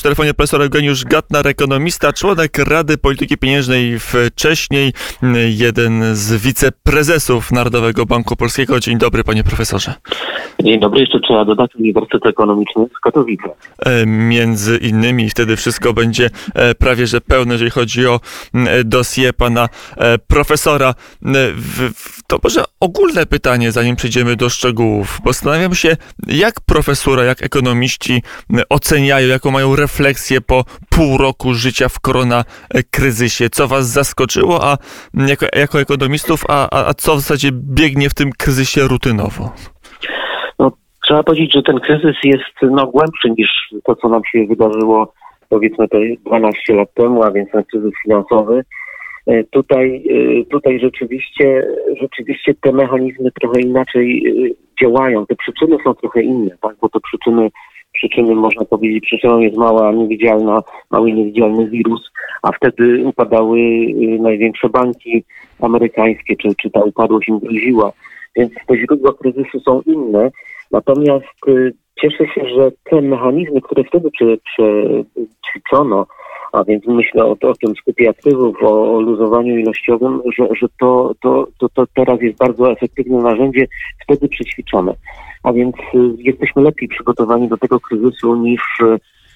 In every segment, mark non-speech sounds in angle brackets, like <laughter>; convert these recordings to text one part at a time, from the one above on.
przy telefonie profesor Eugeniusz Gatnar, ekonomista, członek Rady Polityki Pieniężnej wcześniej, jeden z wiceprezesów Narodowego Banku Polskiego. Dzień dobry, panie profesorze. Dzień dobry, jeszcze trzeba dodać Uniwersytet Ekonomiczny w Katowicach. E, między innymi wtedy wszystko będzie e, prawie że pełne, jeżeli chodzi o pana e, profesora. To może ogólne pytanie, zanim przejdziemy do szczegółów. Zastanawiam się, jak profesura, jak ekonomiści oceniają, jaką mają refleksję po pół roku życia w koronakryzysie. Co was zaskoczyło, a jako, jako ekonomistów, a, a, a co w zasadzie biegnie w tym kryzysie rutynowo? No, trzeba powiedzieć, że ten kryzys jest no, głębszy niż to, co nam się wydarzyło powiedzmy to 12 lat temu, a więc ten kryzys finansowy. E, tutaj, e, tutaj rzeczywiście, rzeczywiście te mechanizmy trochę inaczej e, działają. Te przyczyny są trochę inne, tak? bo te przyczyny, przyczyny można powiedzieć, przyczyną jest mała, niewidzialna, mały niewidzialny wirus, a wtedy upadały największe banki amerykańskie, czy, czy ta upadłość im groziła. Więc te źródła kryzysu są inne. Natomiast cieszę się, że te mechanizmy, które wtedy przećwiczono, a więc myślę o, o tym skupie aktywów, o, o luzowaniu ilościowym, że, że to, to, to, to teraz jest bardzo efektywne narzędzie, wtedy przećwiczone. A więc y, jesteśmy lepiej przygotowani do tego kryzysu niż,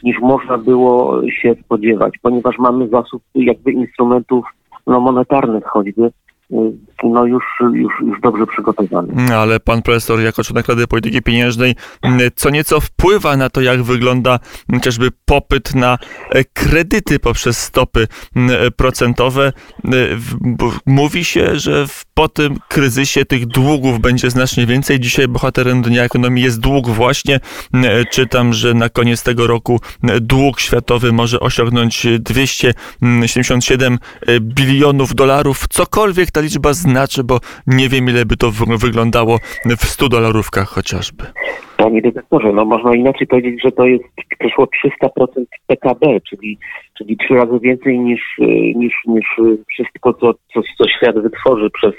niż można było się spodziewać, ponieważ mamy zasób jakby instrumentów no, monetarnych choćby, no już, już, już dobrze przygotowany. Ale pan profesor jako członek Rady Polityki Pieniężnej co nieco wpływa na to, jak wygląda chociażby popyt na e, kredyty poprzez stopy procentowe. E, mówi się, że po tym kryzysie tych długów będzie znacznie więcej. Dzisiaj bohaterem Dnia Ekonomii jest dług właśnie. Czytam, że na koniec tego roku dług światowy może osiągnąć 277 bilionów dolarów. Cokolwiek ta liczba znaczy, bo nie wiem ile by to wyglądało w 100 dolarówkach chociażby. Panie dyrektorze, no można inaczej powiedzieć, że to jest przeszło 300% PKB, czyli, czyli trzy razy więcej niż, niż, niż wszystko, co, co, co świat wytworzy przez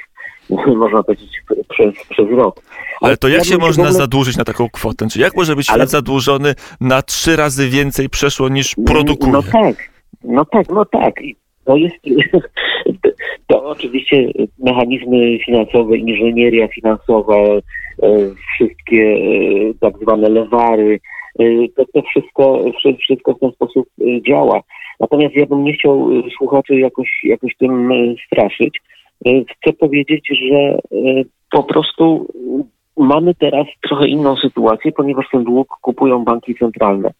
<laughs> można powiedzieć, przez, przez rok. Ale, Ale to jak ja się można ogóle... zadłużyć na taką kwotę? Czy jak może być świat Ale... zadłużony na trzy razy więcej przeszło niż produkuje? No tak, no tak, no tak. I to jest, <laughs> to oczywiście mechanizmy finansowe, inżynieria finansowa, e, wszystkie e, tak zwane lewary, e, to, to wszystko, wszystko w ten sposób działa. Natomiast ja bym nie chciał słuchaczy jakoś, jakoś tym straszyć. Chcę powiedzieć, że po prostu mamy teraz trochę inną sytuację, ponieważ ten dług kupują banki centralne.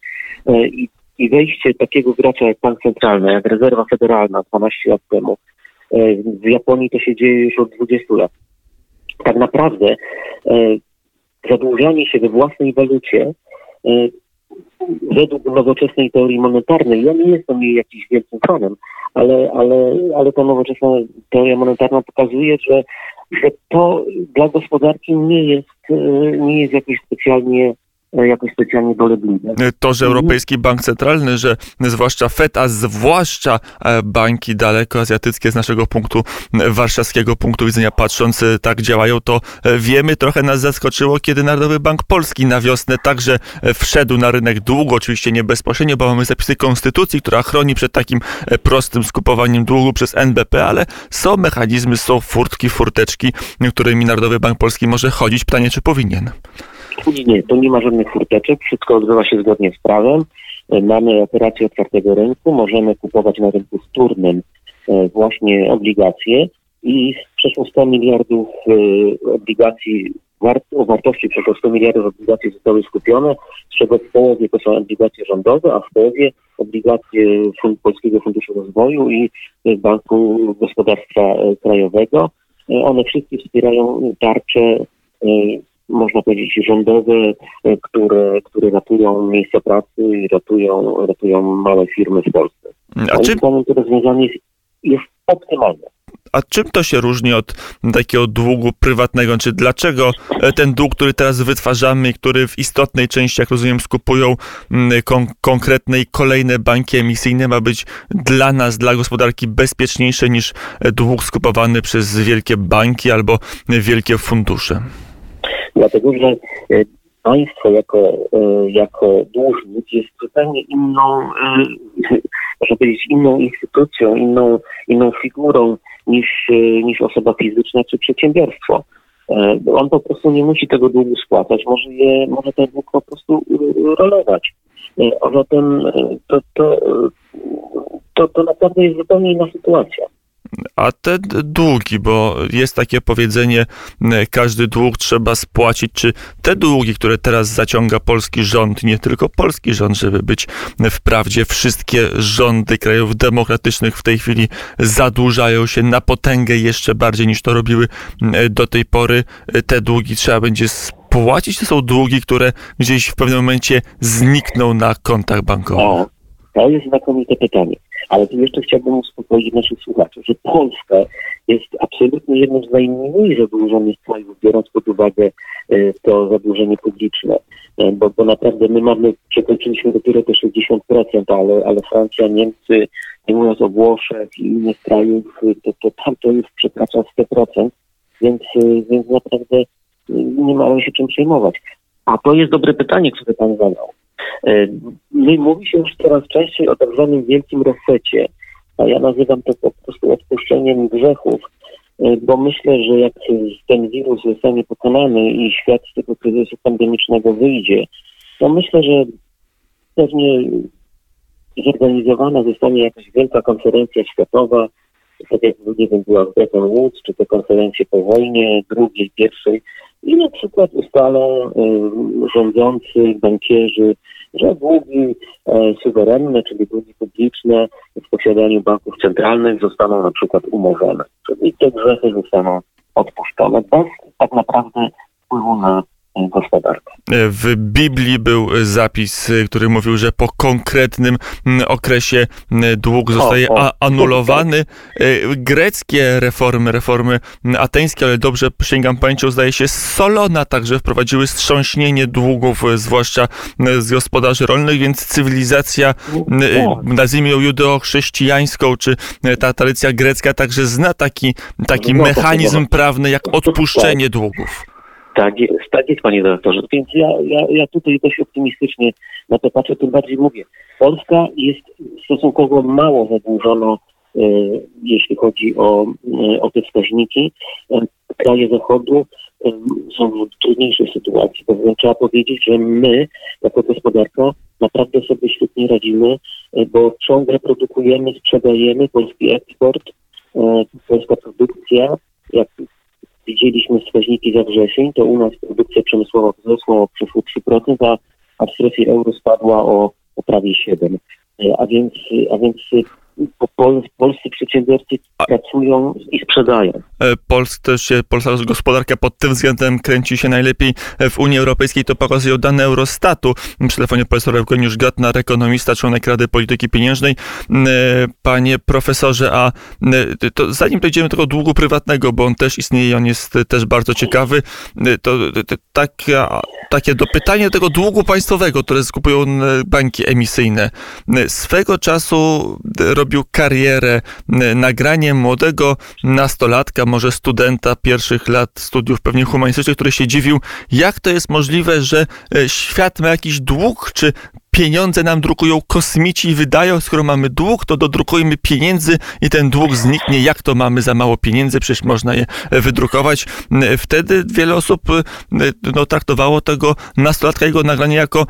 I i wejście takiego gracza jak Bank Centralny, jak Rezerwa Federalna 12 lat temu, e, w Japonii to się dzieje już od 20 lat. Tak naprawdę e, zadłużanie się we własnej walucie e, według nowoczesnej teorii monetarnej, ja nie jestem jej jakiś wielkim fanem, ale, ale, ale ta nowoczesna teoria monetarna pokazuje, że, że to dla gospodarki nie jest, nie jest jakoś specjalnie jakoś specjalnie dolegliwe. To, że Europejski Bank Centralny, że zwłaszcza FED, a zwłaszcza e, banki dalekoazjatyckie z naszego punktu, warszawskiego punktu widzenia patrząc, e, tak działają, to wiemy, trochę nas zaskoczyło, kiedy Narodowy Bank Polski na wiosnę także wszedł na rynek długo, oczywiście nie bezpośrednio, bo mamy zapisy konstytucji, która chroni przed takim prostym skupowaniem długu przez NBP, ale są mechanizmy, są furtki, furteczki, którymi Narodowy Bank Polski może chodzić. Pytanie, czy powinien? Nie, to nie ma żadnych furteczek, wszystko odbywa się zgodnie z prawem. E, mamy operację otwartego rynku, możemy kupować na rynku wtórnym e, właśnie obligacje i przeszło 100 miliardów e, obligacji o wartości przeszło 100 miliardów obligacji zostały skupione, z czego w połowie to są obligacje rządowe, a w połowie obligacje Polskiego Funduszu Rozwoju i Banku Gospodarstwa Krajowego. One wszystkie wspierają tarcze można powiedzieć, rządowe, e, które, które ratują miejsca pracy i ratują, ratują małe firmy w Polsce. A czym... to rozwiązanie jest, jest optymalne. A czym to się różni od takiego długu prywatnego? Czy dlaczego e, ten dług, który teraz wytwarzamy i który w istotnej części, jak rozumiem, skupują mm, kon konkretne i kolejne banki emisyjne, ma być dla nas, dla gospodarki bezpieczniejszy niż e, dług skupowany przez wielkie banki albo wielkie fundusze? Dlatego, że e, państwo jako, jako dłużnik jest zupełnie inną, można powiedzieć, inną instytucją, inną, inną figurą niż, niż osoba fizyczna czy przedsiębiorstwo. On po prostu nie musi tego długu spłacać, może, je, może ten dług po prostu rolować. A zatem to, to, to, to naprawdę jest zupełnie inna sytuacja. A te długi, bo jest takie powiedzenie, każdy dług trzeba spłacić. Czy te długi, które teraz zaciąga polski rząd, nie tylko polski rząd, żeby być wprawdzie, wszystkie rządy krajów demokratycznych w tej chwili zadłużają się na potęgę jeszcze bardziej niż to robiły do tej pory. Te długi trzeba będzie spłacić. To są długi, które gdzieś w pewnym momencie znikną na kontach bankowych. O, to jest znakomite pytanie. Ale tu jeszcze chciałbym uspokoić naszych słuchaczy, że Polska jest absolutnie jednym z najmniej zadłużonych krajów, biorąc pod uwagę e, to zadłużenie publiczne. E, bo, bo naprawdę my mamy, przekroczyliśmy dopiero te 60%, ale, ale Francja, Niemcy, nie mówiąc o Włoszech i innych krajów, to, to tam to już przekracza 100%, więc, e, więc naprawdę nie mamy się czym przejmować. A to jest dobre pytanie, które pan zadał. E, mówi się już coraz częściej o tak zwanym wielkim resecie, a ja nazywam to po prostu odpuszczeniem grzechów, e, bo myślę, że jak ten wirus zostanie pokonany i świat z tego kryzysu pandemicznego wyjdzie, to myślę, że pewnie zorganizowana zostanie jakaś wielka konferencja światowa, tak jak nie wiem, była w Bretton Woods, czy te konferencje po wojnie, drugiej, pierwszej, i na przykład ustalą y, rządzący, bankierzy, że długi e, suwerenne, czyli długi publiczne w posiadaniu banków centralnych zostaną na przykład umorzone. Czyli te grzechy zostaną odpuszczone bez tak naprawdę wpływu na gospodarkę. W Biblii był zapis, który mówił, że po konkretnym okresie dług zostaje o, o, anulowany. Tak. Greckie reformy, reformy ateńskie, ale dobrze sięgam pamięcią, zdaje się Solona także wprowadziły wstrząśnienie długów, zwłaszcza z gospodarzy rolnych, więc cywilizacja, nazwijmy ją judeo-chrześcijańską, czy ta tradycja grecka także zna taki, taki no, mechanizm prawny jak odpuszczenie długów. Tak jest, tak jest, panie dyrektorze. Więc ja, ja, ja tutaj dość optymistycznie na to patrzę, tym bardziej mówię. Polska jest stosunkowo mało zadłużona, e, jeśli chodzi o, e, o te wskaźniki. E, kraje Zachodu e, są w trudniejszej sytuacji, bowiem trzeba powiedzieć, że my, jako gospodarka, naprawdę sobie świetnie radzimy, e, bo ciągle produkujemy, sprzedajemy polski eksport, e, polska produkcja, jak widzieliśmy wskaźniki za wrzesień, to u nas produkcja przemysłowa wzrosła o przeszło 3%, a, a w strefie euro spadła o, o prawie 7%. A więc, a więc polscy przedsiębiorcy pracują i sprzedają. E, Pols, też polska gospodarka pod tym względem kręci się najlepiej w Unii Europejskiej. To pokazują dane Eurostatu. Przy telefonie profesor Eugeniusz Gatnar, ekonomista, członek Rady Polityki Pieniężnej. E, panie profesorze, a e, to zanim przejdziemy do tego długu prywatnego, bo on też istnieje i on jest też bardzo ciekawy, to, to taka, takie dopytanie tego długu państwowego, które skupują banki emisyjne. Swego czasu robił karierę nagranie młodego nastolatka, może studenta pierwszych lat studiów pewnie humanistycznych, który się dziwił, jak to jest możliwe, że e, świat ma jakiś dług, czy pieniądze nam drukują kosmici i wydają, skoro mamy dług, to dodrukujmy pieniędzy i ten dług zniknie. Jak to mamy za mało pieniędzy? Przecież można je wydrukować. Wtedy wiele osób no, traktowało tego nastolatka jego nagranie jako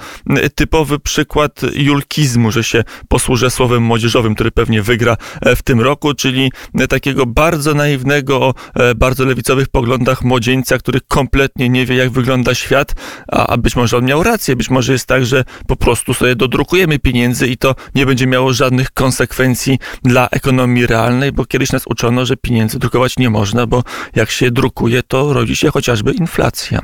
typowy przykład julkizmu, że się posłużę słowem młodzieżowym, który pewnie wygra w tym roku, czyli takiego bardzo naiwnego, o e, bardzo lewicowych poglądach młodzieńca, który kompletnie nie wie, jak wygląda świat, a, a być może on miał rację, być może jest tak, że po prostu sobie dodrukujemy pieniędzy i to nie będzie miało żadnych konsekwencji dla ekonomii realnej, bo kiedyś nas uczono, że pieniędzy drukować nie można, bo jak się drukuje, to rodzi się chociażby inflacja.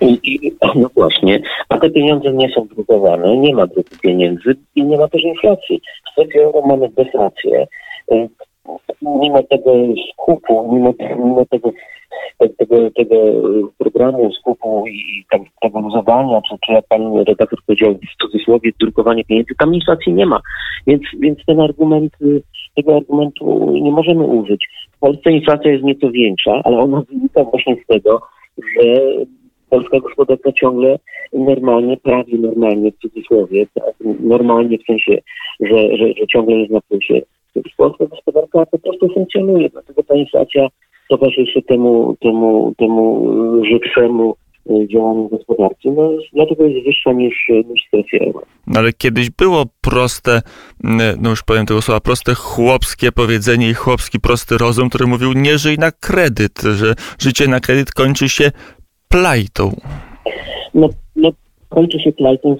<clears throat> No właśnie, a te pieniądze nie są drukowane, nie ma druku pieniędzy i nie ma też inflacji. W strefie euro mamy deflację. Mimo tego skupu, mimo, mimo tego tego, tego programu skupu i tego luzowania, czy, czy jak pan redaktor powiedział w cudzysłowie, drukowanie pieniędzy, tam inflacji nie ma. Więc, więc ten argument, tego argumentu nie możemy użyć. W Polsce inflacja jest nieco większa, ale ona wynika właśnie z tego, że polska gospodarka ciągle normalnie, prawie normalnie w cudzysłowie, tak, normalnie w sensie, że, że, że ciągle jest na plusie. Polska gospodarka po prostu funkcjonuje, dlatego ta inflacja towarzyszy temu, temu, temu żywszemu Y, działaniu gospodarczym, no, dlatego jest wyższa niż, niż w strefie euro. No, ale kiedyś było proste, no już powiem tego słowa, proste chłopskie powiedzenie i chłopski prosty rozum, który mówił nie żyj na kredyt, że życie na kredyt kończy się plajtą. No kończy się plajtą,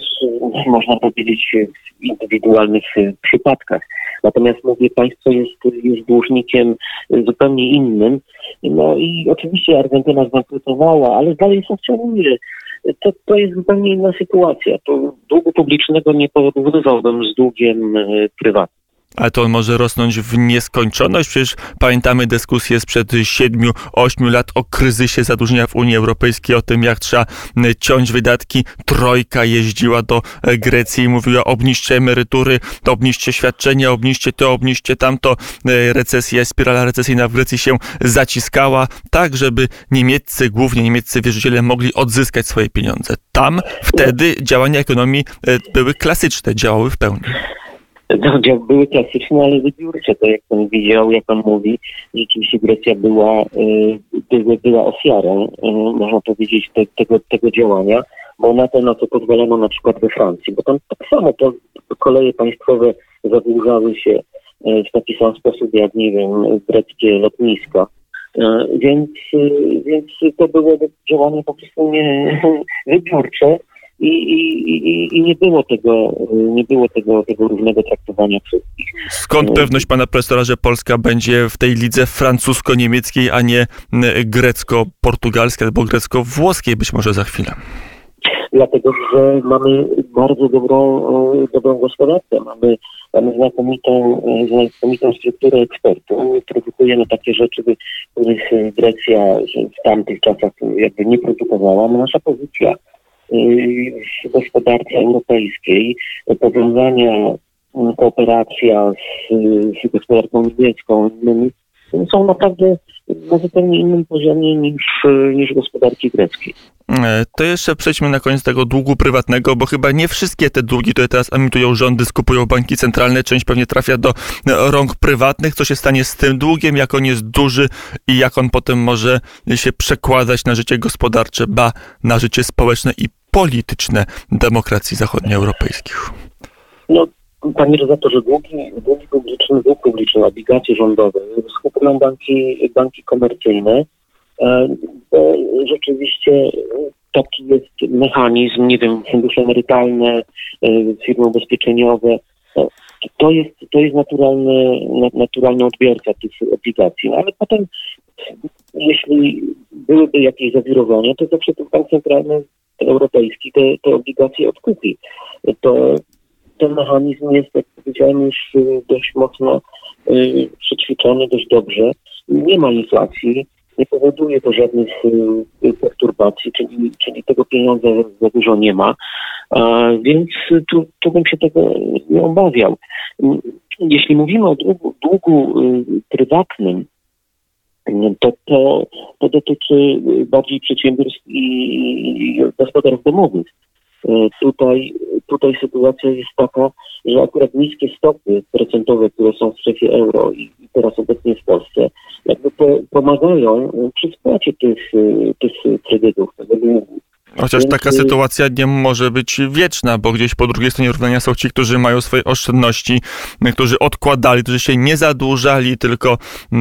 można powiedzieć, w indywidualnych y, przypadkach. Natomiast mówię, państwo jest już dłużnikiem zupełnie innym. No i oczywiście Argentyna zbankrutowała, ale dalej funkcjonuje. To, to jest zupełnie inna sytuacja. To długu publicznego nie porównywałbym z długiem e, prywatnym. Ale to on może rosnąć w nieskończoność. Przecież pamiętamy dyskusję sprzed 7-8 lat o kryzysie zadłużenia w Unii Europejskiej, o tym jak trzeba ciąć wydatki. Trojka jeździła do e, Grecji i mówiła obniżcie emerytury, obniżcie świadczenia, obniżcie to, obniżcie tamto. E, recesja, spirala recesyjna w Grecji się zaciskała, tak żeby niemieccy, głównie niemieccy wierzyciele mogli odzyskać swoje pieniądze. Tam wtedy działania ekonomii e, były klasyczne, działały w pełni. No, były klasyczne, ale wybiórcze, to jak pan widział, jak pan mówi, rzeczywiście Grecja była, była, była ofiarą, można powiedzieć, te, tego, tego działania, bo na to, na co pozwolono na przykład we Francji, bo tam tak samo to koleje państwowe zadłużały się w taki sam sposób, jak, nie wiem, greckie lotniska. Więc, więc to było działanie po prostu nie, <laughs> wybiórcze, i, i, i, nie było tego, nie było tego, tego równego traktowania wszystkich. Skąd no. pewność pana profesora, że Polska będzie w tej lidze francusko-niemieckiej, a nie grecko-portugalskiej albo grecko-włoskiej być może za chwilę? Dlatego, że mamy bardzo dobrą, dobrą gospodarkę, mamy, mamy znakomitą, znakomitą strukturę ekspertów, produkujemy takie rzeczy, których Grecja w tamtych czasach jakby nie produkowała. Nasza pozycja w gospodarce europejskiej, powiązania, kooperacja z, z gospodarką niemiecką, innymi, są naprawdę na zupełnie innym poziomie niż, niż gospodarki greckiej. E, to jeszcze przejdźmy na koniec tego długu prywatnego, bo chyba nie wszystkie te długi, które teraz emitują rządy, skupują banki centralne. Część pewnie trafia do rąk prywatnych. Co się stanie z tym długiem, jak on jest duży i jak on potem może się przekładać na życie gospodarcze, ba, na życie społeczne i polityczne demokracji zachodnioeuropejskich? No, panie redaktorze, długi, długi publiczny, dług publiczny, obligacje rządowe skupują banki, banki komercyjne, e, bo rzeczywiście taki jest mechanizm, nie wiem, fundusze emerytalne, e, firmy ubezpieczeniowe, no, to jest, to jest naturalny, naturalny odbiorca tych obligacji. No, ale potem, jeśli byłyby jakieś zawirowania, to zawsze ten bank centralny europejski te, te obligacje odkupi. To ten mechanizm jest, jak powiedziałem, już y, dość mocno y, przećwiczony, dość dobrze. Nie ma inflacji, nie powoduje to żadnych y, perturbacji, czyli, czyli tego pieniądza za dużo nie ma, więc tu, tu bym się tego nie obawiał. Jeśli mówimy o długu, długu prywatnym, to, to, to dotyczy bardziej przedsiębiorstw i gospodarstw domowych. E, tutaj, tutaj sytuacja jest taka, że akurat niskie stopy procentowe, które są w strefie euro i teraz obecnie w Polsce, jakby pomagają przy spłacie tych, tych kredytów, tego długu. Chociaż taka sytuacja nie może być wieczna, bo gdzieś po drugiej stronie równania są ci, którzy mają swoje oszczędności, którzy odkładali, którzy się nie zadłużali, tylko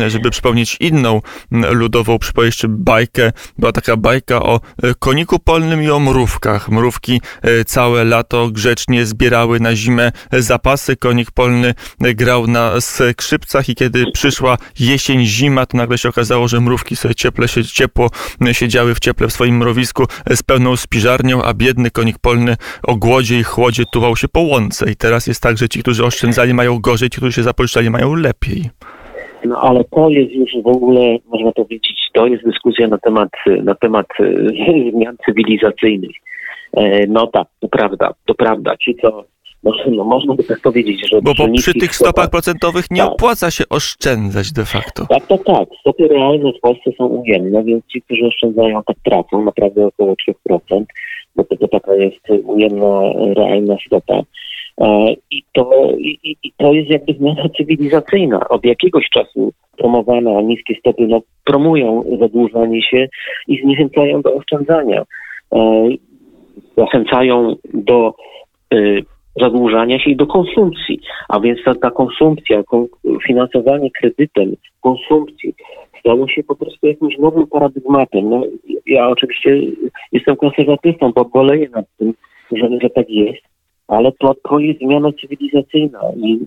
żeby przypomnieć inną ludową przypowieść, bajkę. Była taka bajka o e, koniku polnym i o mrówkach. Mrówki e, całe lato grzecznie zbierały na zimę zapasy. Konik polny e, grał na skrzypcach i kiedy przyszła jesień, zima, to nagle się okazało, że mrówki sobie cieple, ciepło siedziały w cieple w swoim mrowisku z pełną spiżarnią, a biedny konik polny o głodzie i chłodzie tuwał się po łące. I teraz jest tak, że ci, którzy oszczędzali mają gorzej, ci, którzy się zapożyczali mają lepiej. No ale to jest już w ogóle, można powiedzieć, to jest dyskusja na temat, na temat e, zmian cywilizacyjnych. E, no tak, to prawda, to prawda. Ci, co no, no można by tak powiedzieć, że Bo przy niskich tych stopach procentowych nie Tak. opłaca się oszczędzać de facto. Tak, tak, tak. Stopy realne w Polsce są ujemne, więc ci, którzy oszczędzają, tak tracą naprawdę około 3%, bo to, to taka jest ujemna, realna stopa. E, I to, i, i- i to jest jakby zmiana cywilizacyjna. Od jakiegoś czasu promowane niskie stopy no, promują zadłużanie się i zniechęcają do oszczędzania. E, Zachęcają do y, zadłużania się i do konsumpcji. A więc ta, ta konsumpcja, kon, finansowanie kredytem konsumpcji stało się po prostu jakimś nowym paradygmatem. No, ja oczywiście jestem konserwatystą, bo boleję nad tym, że, że tak jest, ale to, to jest zmiana cywilizacyjna i,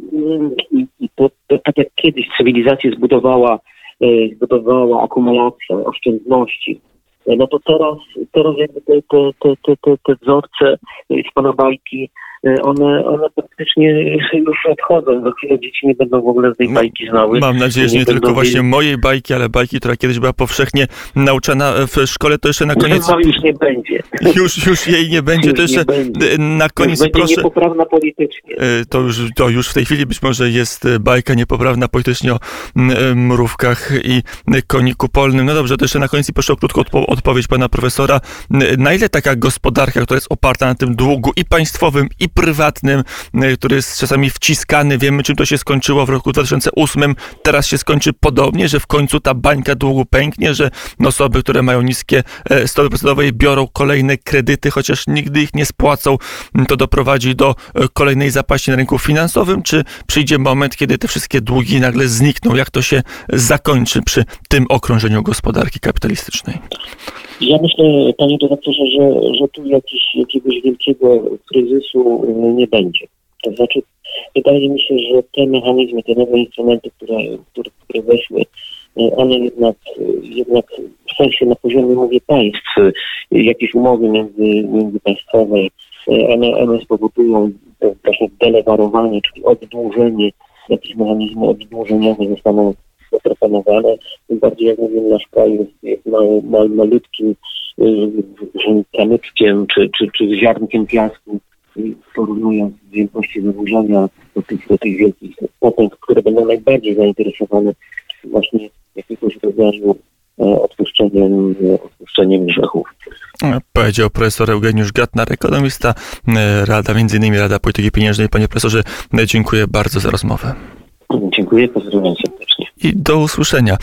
i, i to, to tak jak kiedyś cywilizację zbudowała, e, zbudowała akumulacja oszczędności, no to teraz, teraz jakby te, te, te, te, te, wzorce z pana bajki, one, one praktycznie już odchodzą. Za chwilę dzieci nie będą w ogóle z tej No, bajki znały. Mam nadzieję, że nie Nie tylko właśnie mojej bajki, ale bajki, która kiedyś była powszechnie nauczana w szkole, to jeszcze na koniec, No już nie będzie. <laughs> już, już jej nie będzie, to Już nie jeszcze będzie. e, na koniec będzie proszę, niepoprawna politycznie. E, To już, to już w tej chwili być może jest e, bajka niepoprawna politycznie o e, mrówkach i e, koniku polnym. No dobrze, to jeszcze na koniec i proszę o krótką odpo- odpowiedź pana profesora. Na ile taka gospodarka, która jest oparta na tym długu i państwowym, i prywatnym, e, który jest czasami wciskany, wiemy czym to się skończyło w roku 2008, teraz się skończy podobnie, że w końcu ta bańka długu pęknie, że osoby, które mają niskie e, stopy procentowe biorą kolejne kredyty, chociaż nigdy ich nie spłacą, m, to doprowadzi do e, kolejnej zapaści na rynku finansowym, czy przyjdzie moment, kiedy te wszystkie długi nagle znikną? Jak to się zakończy przy tym okrążeniu gospodarki kapitalistycznej? Ja myślę, panie redaktorze, że, że tu jakiś, jakiegoś wielkiego kryzysu y, nie będzie. To znaczy, wydaje mi się, że te mechanizmy, te nowe instrumenty, które, które, które weszły, y, one jednak, y, jednak w sensie na poziomie, mówię, państw, y, jakieś umowy między, międzypaństwowe, one, one spowodują właśnie delewarowanie, czyli oddłużenie, jakieś mechanizmy oddłużeniowe zostaną zaproponowane. Tym bardziej, jak mówię, nasz kraj jest, jest mały, mały, malutkim kamyczkiem czy, czy, czy ziarnkiem piasku, porównując wielkości zadłużenia do tych, do tych wielkich potęg, które będą najbardziej zainteresowane właśnie jakiegoś rodzaju e, odpuszczeniem, odpuszczeniem grzechów. E, Powiedział profesor Eugeniusz Gatnar, ekonomista, e, Rada, między innymi Rada Polityki Pieniężnej. Panie profesorze, dziękuję bardzo za rozmowę Dziękuję, pozdrawiam serdecznie. i do usłyszenia.